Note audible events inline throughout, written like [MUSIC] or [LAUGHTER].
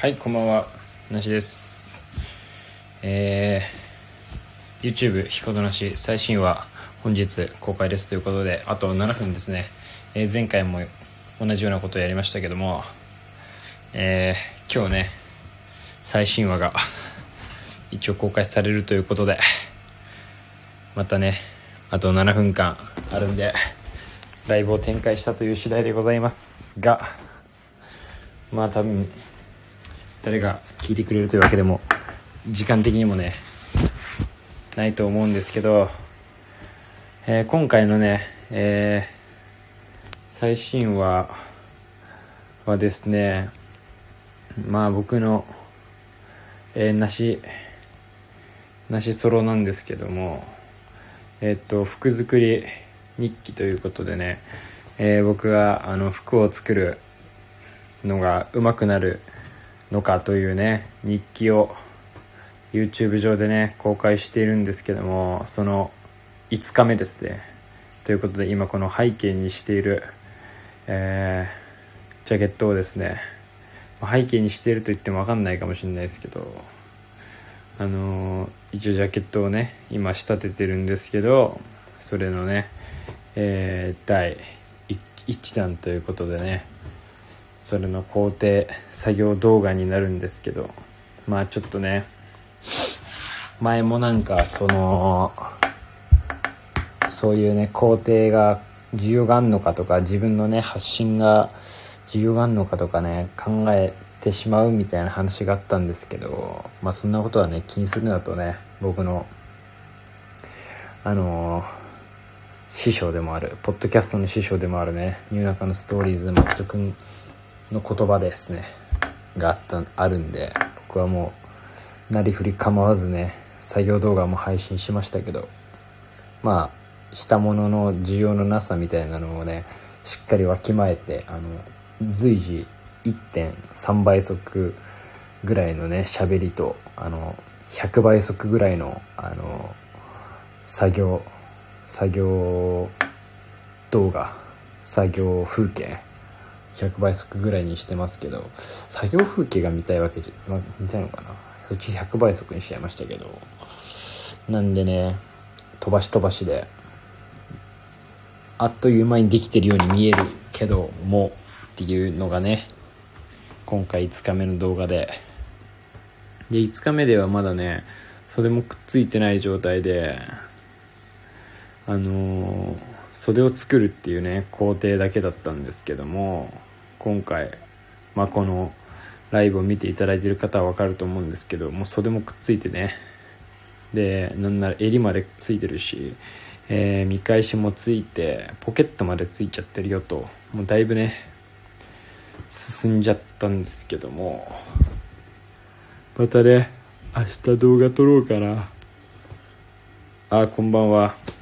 はい、こんばんは。なしです。えー、YouTube ひことなし最新話本日公開ですということで、あと7分ですね。えー前回も同じようなことをやりましたけども、えー今日ね、最新話が [LAUGHS] 一応公開されるということで、またね、あと7分間あるんで、ライブを展開したという次第でございますが、まあ多分、誰が聞いてくれるというわけでも時間的にもねないと思うんですけど、えー今回のね、えー最新話はですねまあ僕の、えー、梨梨ソロなんですけどもえーっと服作り日記ということでね、えー僕があの服を作るのが上手くなるのかというね日記を YouTube 上でね公開しているんですけどもその5日目ですね。ということで今この背景にしている、えージャケットをですね背景にしていると言っても分かんないかもしれないですけどあのー一応ジャケットをね今仕立ててるんですけどそれのね、えー第1弾ということでねそれの工程作業動画になるんですけどまあちょっとね前もなんかそのそういうね工程が需要があるのかとか自分のね発信が需要があるのかとかね考えてしまうみたいな話があったんですけどまあそんなことはね気にするなとね僕のあの師匠でもあるポッドキャストの師匠でもあるねニューナカのストーリーズマット君の言葉ですねがあったあるんで僕はもうなりふり構わずね作業動画も配信しましたけどまあしたものの需要のなさみたいなのをねしっかりわきまえてあの随時1.3倍速ぐらいのね喋りとあの100倍速ぐらいのあの作業作業動画作業風景100倍速ぐらいにしてますけど作業風景が見たいわけじゃ、ま見たいのかな？そっち100倍速にしちゃいましたけど。なんでね飛ばし飛ばしであっという間にできてるように見えるけどもっていうのがね今回5日目の動画で。で5日目ではまだね袖もくっついてない状態であのー袖を作るっていうね工程だけだったんですけども今回、まあ、このライブを見ていただいてる方は分かると思うんですけどもう袖もくっついてね。でなんなら襟までついてるし、えー見返しもついてポケットまでついちゃってるよともうだいぶね進んじゃったんですけども。またね明日動画撮ろうかなあこんばんは。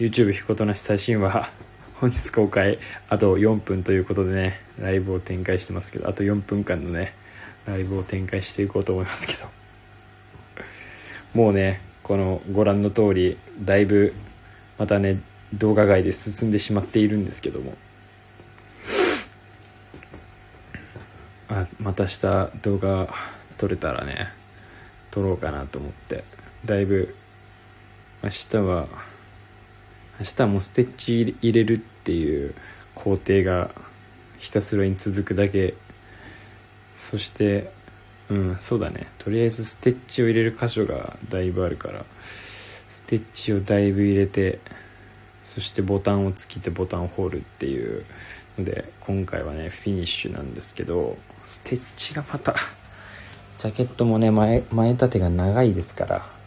YouTube ひことなし最新話 [LAUGHS] 本日公開あと4分ということでねライブを展開してますけどあと4分間のねライブを展開していこうと思いますけど。[LAUGHS] もうねこのご覧の通りだいぶまたね動画外で進んでしまっているんですけども。あまた明日動画撮れたらね撮ろうかなと思って。だいぶ明日は明日はもうステッチ入れるっていう工程がひたすらに続くだけ。そしてうんそうだね。とりあえずステッチを入れる箇所がだいぶあるから。ステッチをだいぶ入れてそしてボタンをつけてボタンをホールっていうので今回はねフィニッシュなんですけどステッチがまたジャケットもね前前立てが長いですから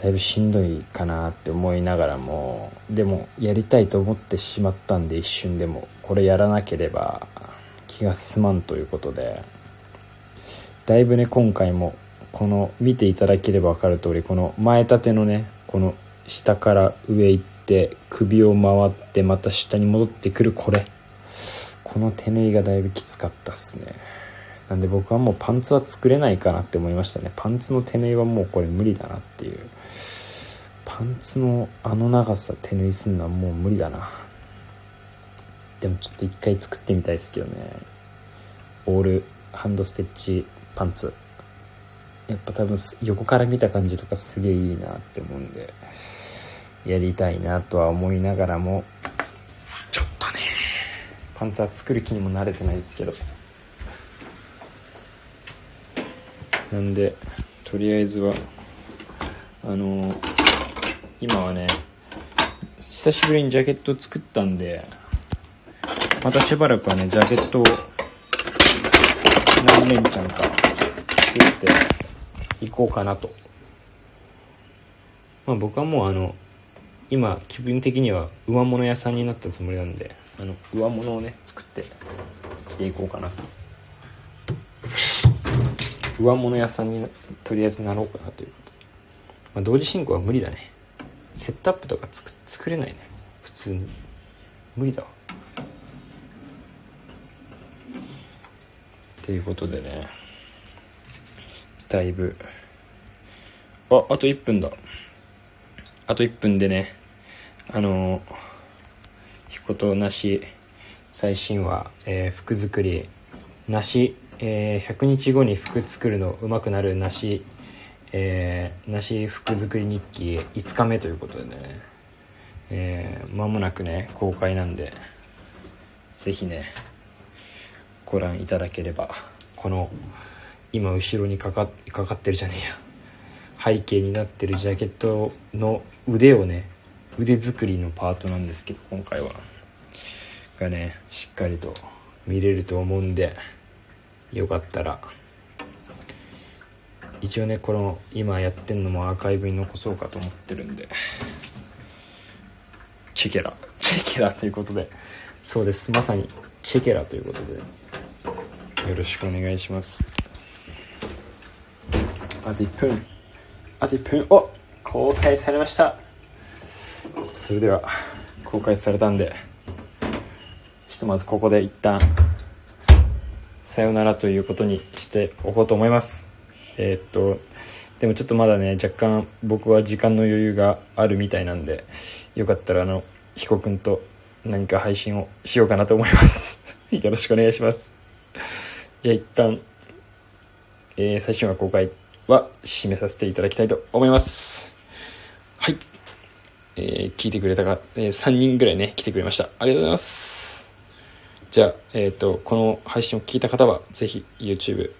だいぶしんどいかなって思いながらもでもやりたいと思ってしまったんで一瞬でもこれやらなければ気が進まんということでだいぶね今回もこの見ていただければ分かる通りこの前立てのねこの下から上行って首を回ってまた下に戻ってくるこれこの手縫いがだいぶきつかったっすね。なんで僕はもうパンツは作れないかなって思いましたね。パンツの手縫いはもうこれ無理だなっていう。パンツのあの長さ手縫いするのはもう無理だな。でもちょっと一回作ってみたいですけどね。オールハンドステッチパンツ。やっぱ多分横から見た感じとかすげえいいなって思うんでやりたいなとは思いながらも。ちょっとね。パンツは作る気にも慣れてないですけど。なんでとりあえずはあの今はね久しぶりにジャケット作ったんでまたしばらくはねジャケットを何連チャンか作っていこうかなと。まあ僕はもうあの今気分的には上物屋さんになったつもりなんであの上物をね作って着ていこうかなと。上物屋さんにとりあえずなろうかなということで、まあ、同時進行は無理だね。セットアップとか作作れないね。普通に。無理だわ。ということでね。だいぶ。ああと1分だ。あと1分でね。あのひことなし最新話、えー、服作りなし、えー、100日後に服作るのうまくなるなし、えー、なし服作り日記5日目ということでね、えー、間もなくね公開なんでぜひねご覧いただければこの今後ろにかかかかってるじゃねえや。背景になってるジャケットの腕をね腕作りのパートなんですけど今回は。がねしっかりと見れると思うんでよかったら。一応ねこの今やってんのもアーカイブに残そうかと思ってるんで。チェケラ。チェケラということで。そうです。まさにチェケラということで。よろしくお願いします。あと1分。あと1分。お!公開されました。それでは公開されたんで。ひとまずここで一旦さよならということにしておこうと思います。えー、っとでもちょっとまだね若干僕は時間の余裕があるみたいなんでよかったらあの彦君と何か配信をしようかなと思います。[LAUGHS] よろしくお願いします。じゃあ一旦、えー、最新話公開は締めさせていただきたいと思います。はい。えー、聞いてくれたか、えー、3人ぐらいね来てくれました。ありがとうございます。じゃあえっ、ー、とこの配信を聞いた方はぜひ YouTube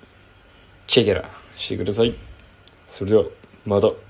チェケラしてください。それではまた。